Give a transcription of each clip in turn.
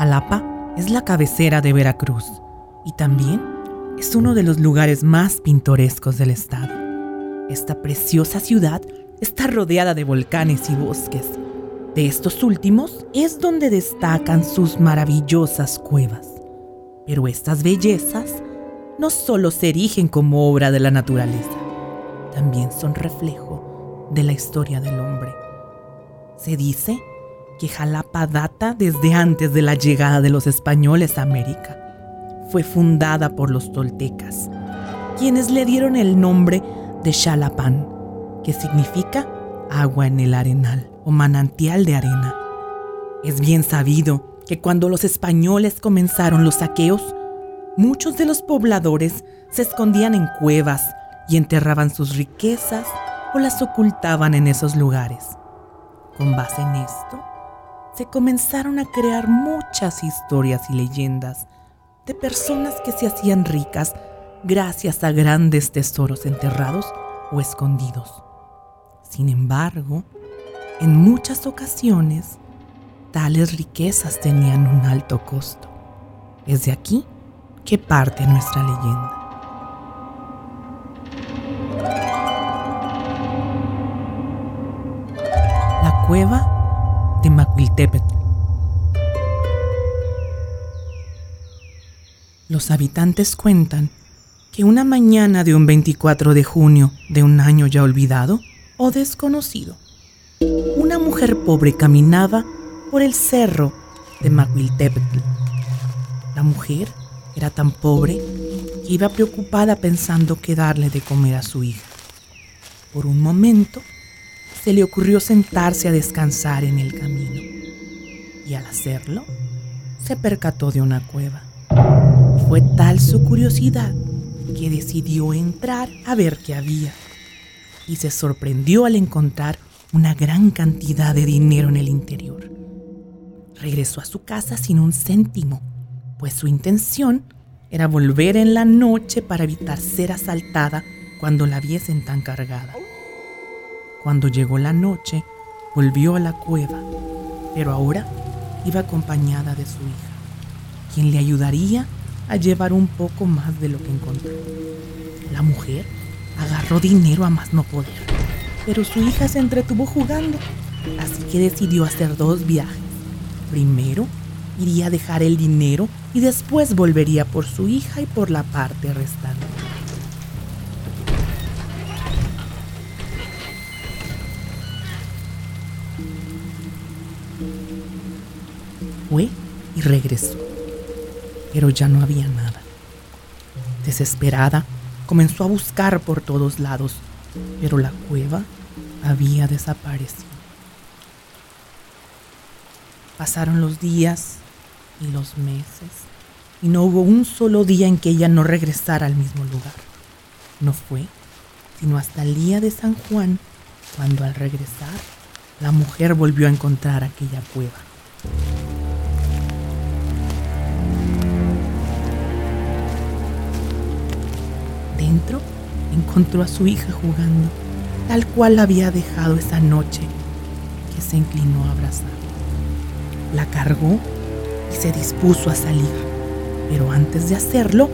Jalapa es la cabecera de Veracruz y también es uno de los lugares más pintorescos del estado. Esta preciosa ciudad está rodeada de volcanes y bosques. De estos últimos es donde destacan sus maravillosas cuevas. Pero estas bellezas no solo se erigen como obra de la naturaleza, también son reflejo de la historia del hombre. Se dice que Jalapa data desde antes de la llegada de los españoles a América. Fue fundada por los toltecas, quienes le dieron el nombre de Xalapán, que significa agua en el arenal o manantial de arena. Es bien sabido que cuando los españoles comenzaron los saqueos, muchos de los pobladores se escondían en cuevas y enterraban sus riquezas o las ocultaban en esos lugares. Con base en esto, se comenzaron a crear muchas historias y leyendas de personas que se hacían ricas gracias a grandes tesoros enterrados o escondidos. Sin embargo, en muchas ocasiones, tales riquezas tenían un alto costo. Es de aquí que parte nuestra leyenda. La cueva Los habitantes cuentan que una mañana de un 24 de junio de un año ya olvidado o desconocido, una mujer pobre caminaba por el cerro de Macuiltepetl. La mujer era tan pobre que iba preocupada pensando qué darle de comer a su hija. Por un momento, se le ocurrió sentarse a descansar en el camino. Y al hacerlo, se percató de una cueva. Fue tal su curiosidad que decidió entrar a ver qué había. Y se sorprendió al encontrar una gran cantidad de dinero en el interior. Regresó a su casa sin un céntimo, pues su intención era volver en la noche para evitar ser asaltada cuando la viesen tan cargada. Cuando llegó la noche, volvió a la cueva, pero ahora iba acompañada de su hija, quien le ayudaría a llevar un poco más de lo que encontró. La mujer agarró dinero a más no poder, pero su hija se entretuvo jugando, así que decidió hacer dos viajes. Primero, iría a dejar el dinero y después volvería por su hija y por la parte restante. Fue y regresó, pero ya no había nada. Desesperada, comenzó a buscar por todos lados, pero la cueva había desaparecido. Pasaron los días y los meses y no hubo un solo día en que ella no regresara al mismo lugar. No fue sino hasta el día de San Juan, cuando al regresar, la mujer volvió a encontrar aquella cueva. Encontró a su hija jugando, tal cual la había dejado esa noche, que se inclinó a abrazar. La cargó y se dispuso a salir, pero antes de hacerlo,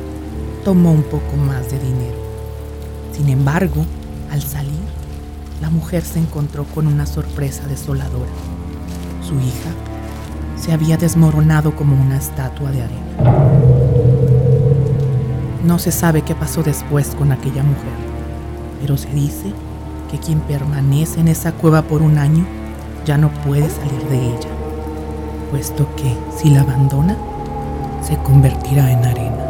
tomó un poco más de dinero. Sin embargo, al salir, la mujer se encontró con una sorpresa desoladora. Su hija se había desmoronado como una estatua de arena. No se sabe qué pasó después con aquella mujer, pero se dice que quien permanece en esa cueva por un año ya no puede salir de ella, puesto que si la abandona, se convertirá en arena.